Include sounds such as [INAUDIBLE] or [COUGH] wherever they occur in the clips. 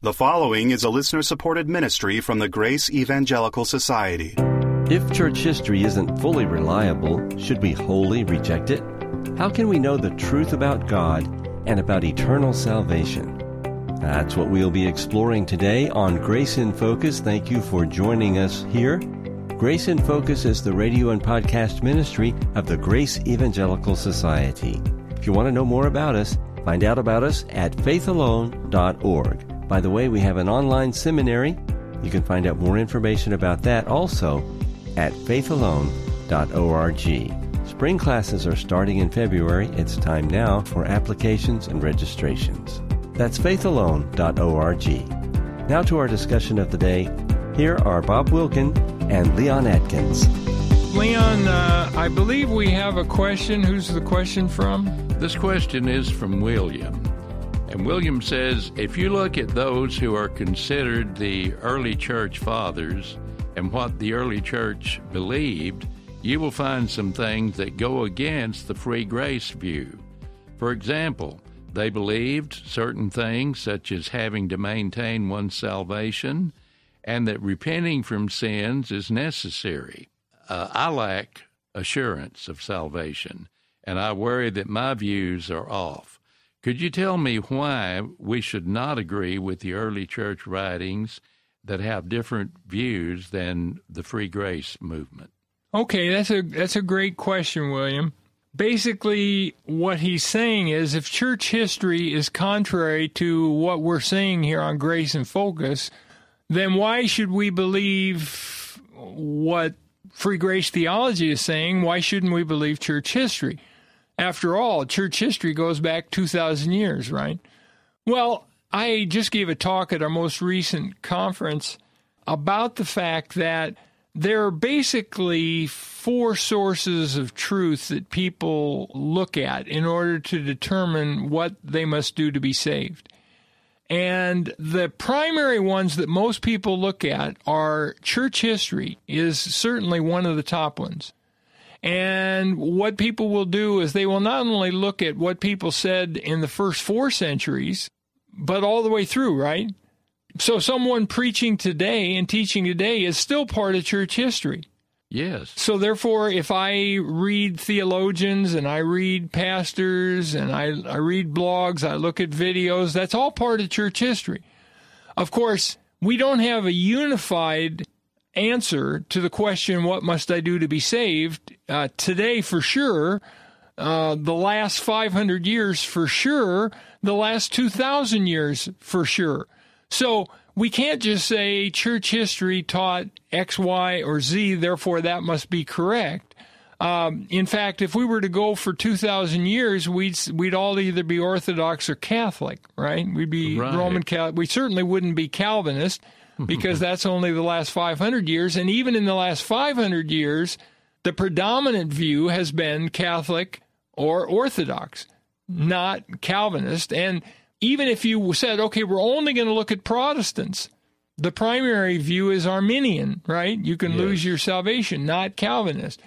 The following is a listener supported ministry from the Grace Evangelical Society. If church history isn't fully reliable, should we wholly reject it? How can we know the truth about God and about eternal salvation? That's what we'll be exploring today on Grace in Focus. Thank you for joining us here. Grace in Focus is the radio and podcast ministry of the Grace Evangelical Society. If you want to know more about us, find out about us at faithalone.org. By the way, we have an online seminary. You can find out more information about that also at faithalone.org. Spring classes are starting in February. It's time now for applications and registrations. That's faithalone.org. Now to our discussion of the day. Here are Bob Wilkin and Leon Adkins. Leon, uh, I believe we have a question. Who's the question from? This question is from William. And William says if you look at those who are considered the early church fathers and what the early church believed, you will find some things that go against the free grace view. For example, they believed certain things such as having to maintain one's salvation and that repenting from sins is necessary. Uh, I lack assurance of salvation, and I worry that my views are off. Could you tell me why we should not agree with the early church writings that have different views than the free grace movement? Okay, that's a that's a great question, William. Basically, what he's saying is if church history is contrary to what we're seeing here on Grace in Focus, then why should we believe what free grace theology is saying? Why shouldn't we believe church history? After all, church history goes back 2,000 years, right? Well, I just gave a talk at our most recent conference about the fact that there are basically four sources of truth that people look at in order to determine what they must do to be saved. And the primary ones that most people look at are church history is certainly one of the top ones. And what people will do is they will not only look at what people said in the first four centuries, but all the way through, right? So someone preaching today and teaching today is still part of church history. Yes. So therefore, if I read theologians and I read pastors and I, I read blogs, I look at videos, that's all part of church history. Of course, we don't have a unified answer to the question, What must I do to be saved? Uh, today, for sure, uh, the last 500 years, for sure, the last 2,000 years, for sure. So we can't just say church history taught X, Y, or Z, therefore that must be correct. Um, in fact, if we were to go for 2,000 years, we'd, we'd all either be Orthodox or Catholic, right? We'd be right. Roman Catholic. We certainly wouldn't be Calvinist because that's only the last 500 years. And even in the last 500 years, the predominant view has been Catholic or Orthodox, not Calvinist. And even if you said, okay, we're only going to look at Protestants, the primary view is Arminian, right? You can yes. lose your salvation, not Calvinist.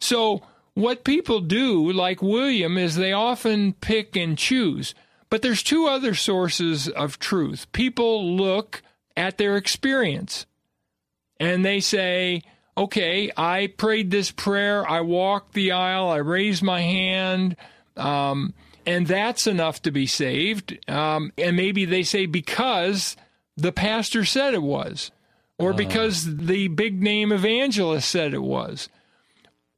So, what people do, like William, is they often pick and choose. But there's two other sources of truth. People look at their experience. And they say, okay, I prayed this prayer, I walked the aisle, I raised my hand, um, and that's enough to be saved. Um, and maybe they say, because the pastor said it was, or uh. because the big name evangelist said it was.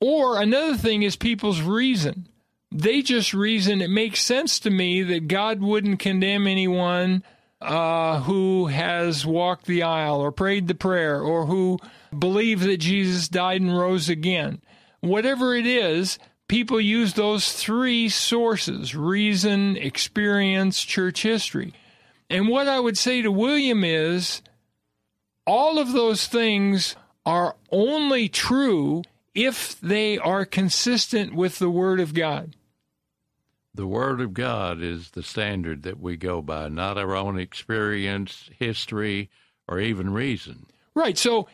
Or another thing is people's reason. They just reason it makes sense to me that God wouldn't condemn anyone uh, who has walked the aisle or prayed the prayer or who believe that Jesus died and rose again. Whatever it is, people use those three sources reason, experience, church history. And what I would say to William is all of those things are only true if they are consistent with the Word of God the Word of God is the standard that we go by, not our own experience, history, or even reason. Right. So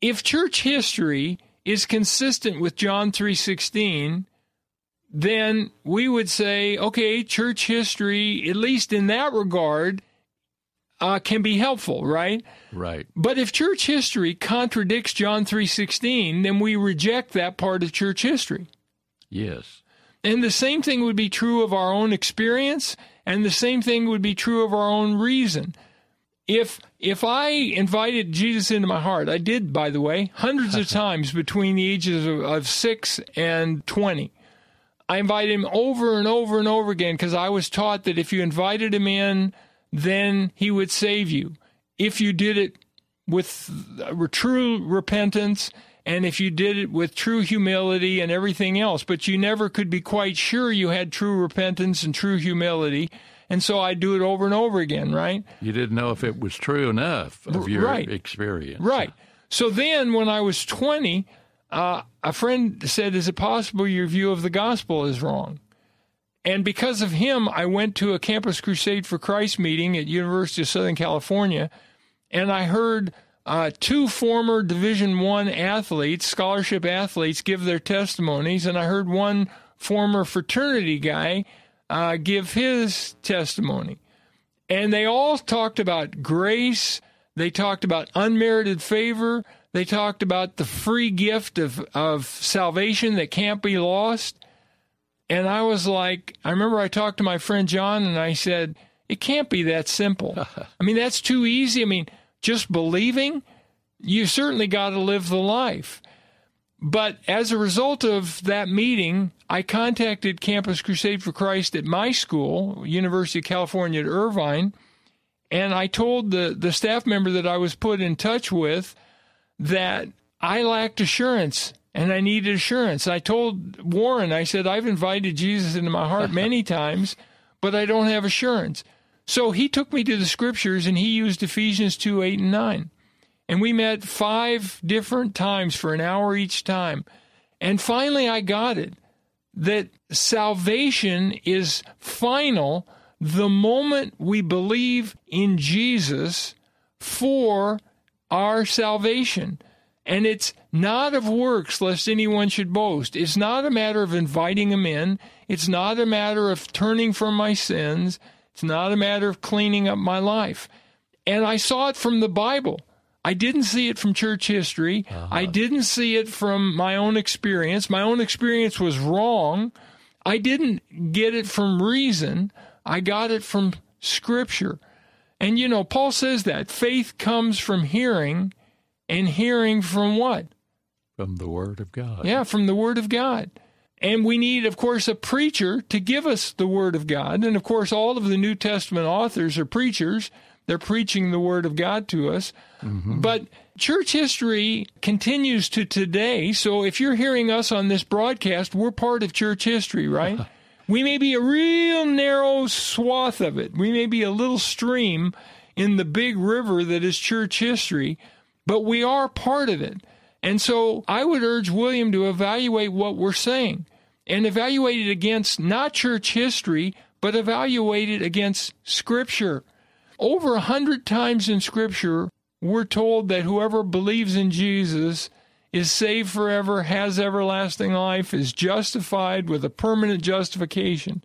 if church history is consistent with John 3:16, then we would say, okay, church history, at least in that regard, uh, can be helpful, right? Right. But if church history contradicts John 3:16, then we reject that part of church history. Yes. And the same thing would be true of our own experience, and the same thing would be true of our own reason. If if I invited Jesus into my heart, I did, by the way, hundreds of [LAUGHS] times between the ages of, of six and twenty. I invited him over and over and over again because I was taught that if you invited him in, then he would save you. If you did it with uh, true repentance and if you did it with true humility and everything else, but you never could be quite sure you had true repentance and true humility. And so I do it over and over again, right? You didn't know if it was true enough of your right. experience. Right. So then when I was 20, uh, a friend said, Is it possible your view of the gospel is wrong? And because of him, I went to a Campus Crusade for Christ meeting at University of Southern California, and I heard uh, two former Division One athletes, scholarship athletes, give their testimonies, and I heard one former fraternity guy uh, give his testimony. And they all talked about grace. They talked about unmerited favor. They talked about the free gift of, of salvation that can't be lost. And I was like, I remember I talked to my friend John and I said, it can't be that simple. [LAUGHS] I mean, that's too easy. I mean, just believing, you certainly got to live the life. But as a result of that meeting, I contacted Campus Crusade for Christ at my school, University of California at Irvine, and I told the, the staff member that I was put in touch with that I lacked assurance and I needed assurance. I told Warren, I said, I've invited Jesus into my heart [LAUGHS] many times, but I don't have assurance. So he took me to the scriptures and he used Ephesians 2 8 and 9. And we met five different times for an hour each time. And finally, I got it that salvation is final the moment we believe in Jesus for our salvation. And it's not of works, lest anyone should boast. It's not a matter of inviting him in. It's not a matter of turning from my sins. It's not a matter of cleaning up my life. And I saw it from the Bible. I didn't see it from church history. Uh-huh. I didn't see it from my own experience. My own experience was wrong. I didn't get it from reason. I got it from Scripture. And you know, Paul says that faith comes from hearing, and hearing from what? From the Word of God. Yeah, from the Word of God. And we need, of course, a preacher to give us the Word of God. And of course, all of the New Testament authors are preachers. They're preaching the Word of God to us. Mm-hmm. But church history continues to today. So if you're hearing us on this broadcast, we're part of church history, right? [LAUGHS] we may be a real narrow swath of it. We may be a little stream in the big river that is church history, but we are part of it. And so I would urge William to evaluate what we're saying and evaluate it against not church history, but evaluate it against Scripture. Over a hundred times in Scripture, we're told that whoever believes in Jesus is saved forever, has everlasting life, is justified with a permanent justification.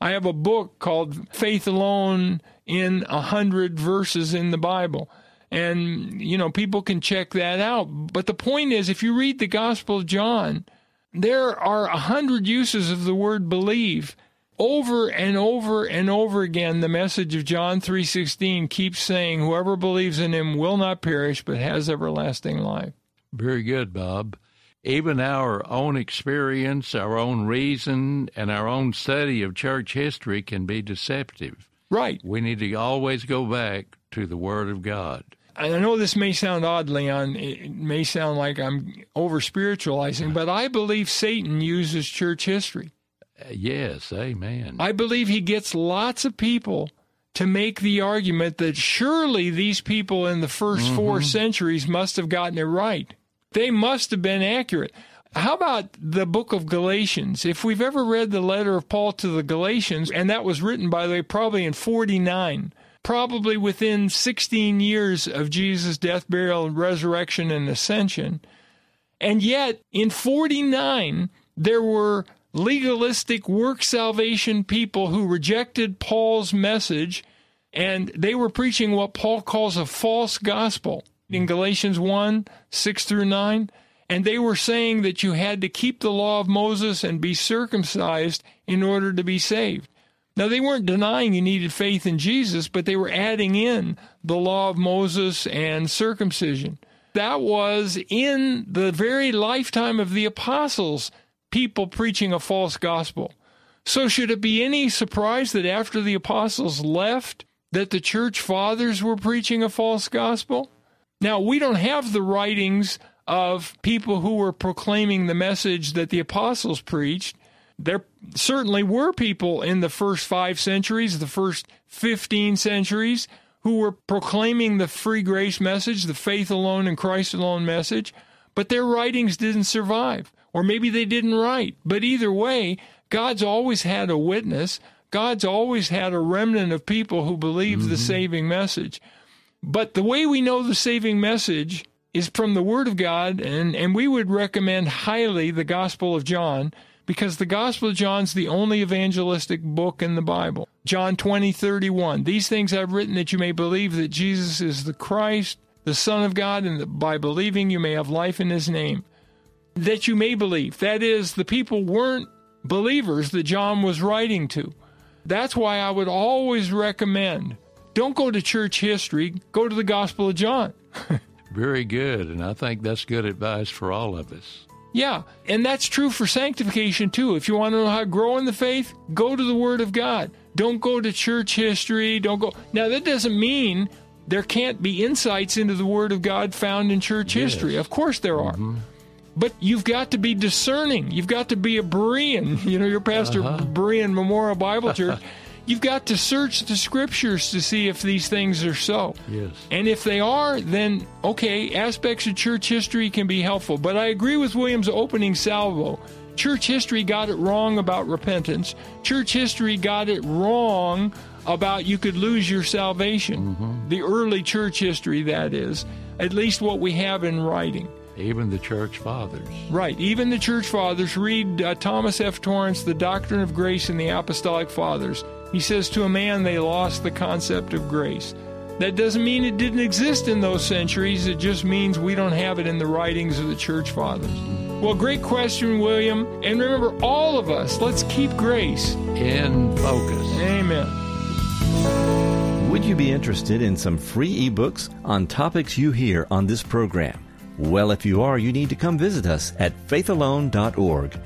I have a book called Faith Alone in a hundred verses in the Bible. And, you know, people can check that out. But the point is, if you read the Gospel of John, there are a hundred uses of the word believe over and over and over again the message of John 3:16 keeps saying whoever believes in him will not perish but has everlasting life. Very good, Bob. Even our own experience, our own reason, and our own study of church history can be deceptive. Right. We need to always go back to the Word of God. I know this may sound odd, Leon. It may sound like I'm over spiritualizing, but I believe Satan uses church history. Yes, amen. I believe he gets lots of people to make the argument that surely these people in the 1st mm-hmm. four centuries must have gotten it right. They must have been accurate. How about the book of Galatians? If we've ever read the letter of Paul to the Galatians, and that was written, by the way, probably in 49, probably within 16 years of Jesus' death, burial, resurrection, and ascension. And yet, in 49, there were legalistic work salvation people who rejected Paul's message And they were preaching what Paul calls a false gospel in Galatians 1 6 through 9. And they were saying that you had to keep the law of Moses and be circumcised in order to be saved. Now, they weren't denying you needed faith in Jesus, but they were adding in the law of Moses and circumcision. That was in the very lifetime of the apostles, people preaching a false gospel. So, should it be any surprise that after the apostles left, that the church fathers were preaching a false gospel? Now, we don't have the writings of people who were proclaiming the message that the apostles preached. There certainly were people in the first five centuries, the first 15 centuries, who were proclaiming the free grace message, the faith alone and Christ alone message, but their writings didn't survive. Or maybe they didn't write. But either way, God's always had a witness. God's always had a remnant of people who believe mm-hmm. the saving message. But the way we know the saving message is from the Word of God, and, and we would recommend highly the Gospel of John because the Gospel of John's the only evangelistic book in the Bible. John 20, 31. These things I've written that you may believe that Jesus is the Christ, the Son of God, and that by believing you may have life in his name. That you may believe. That is, the people weren't believers that John was writing to. That's why I would always recommend don't go to church history, go to the Gospel of John. [LAUGHS] Very good. And I think that's good advice for all of us. Yeah, and that's true for sanctification too. If you want to know how to grow in the faith, go to the Word of God. Don't go to church history. Don't go. Now, that doesn't mean there can't be insights into the Word of God found in church yes. history. Of course, there are. Mm-hmm. But you've got to be discerning. You've got to be a Berean. [LAUGHS] You know, your pastor, uh-huh. Berean Memorial Bible Church. [LAUGHS] You've got to search the scriptures to see if these things are so. Yes. And if they are, then okay, aspects of church history can be helpful. But I agree with William's opening salvo. Church history got it wrong about repentance. Church history got it wrong about you could lose your salvation. Mm-hmm. The early church history, that is, at least what we have in writing. Even the church fathers. Right. Even the church fathers. Read uh, Thomas F. Torrance, The Doctrine of Grace in the Apostolic Fathers. He says to a man, they lost the concept of grace. That doesn't mean it didn't exist in those centuries. It just means we don't have it in the writings of the church fathers. Well, great question, William. And remember, all of us, let's keep grace in focus. Amen. Would you be interested in some free ebooks on topics you hear on this program? Well, if you are, you need to come visit us at faithalone.org.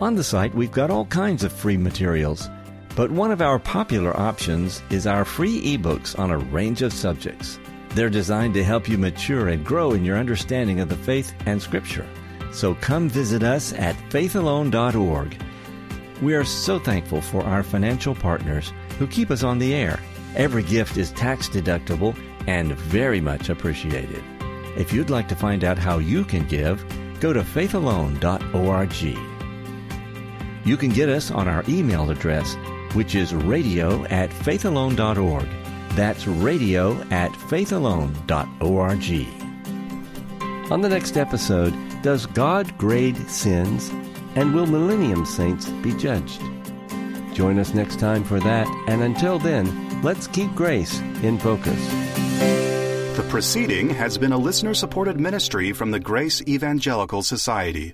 On the site, we've got all kinds of free materials. But one of our popular options is our free ebooks on a range of subjects. They're designed to help you mature and grow in your understanding of the faith and Scripture. So come visit us at faithalone.org. We are so thankful for our financial partners who keep us on the air. Every gift is tax deductible and very much appreciated. If you'd like to find out how you can give, go to faithalone.org. You can get us on our email address which is radio at faithalone.org. That's radio at faithalone.org. On the next episode, does God grade sins? And will millennium saints be judged? Join us next time for that, and until then, let's keep grace in focus. The proceeding has been a listener supported ministry from the Grace Evangelical Society.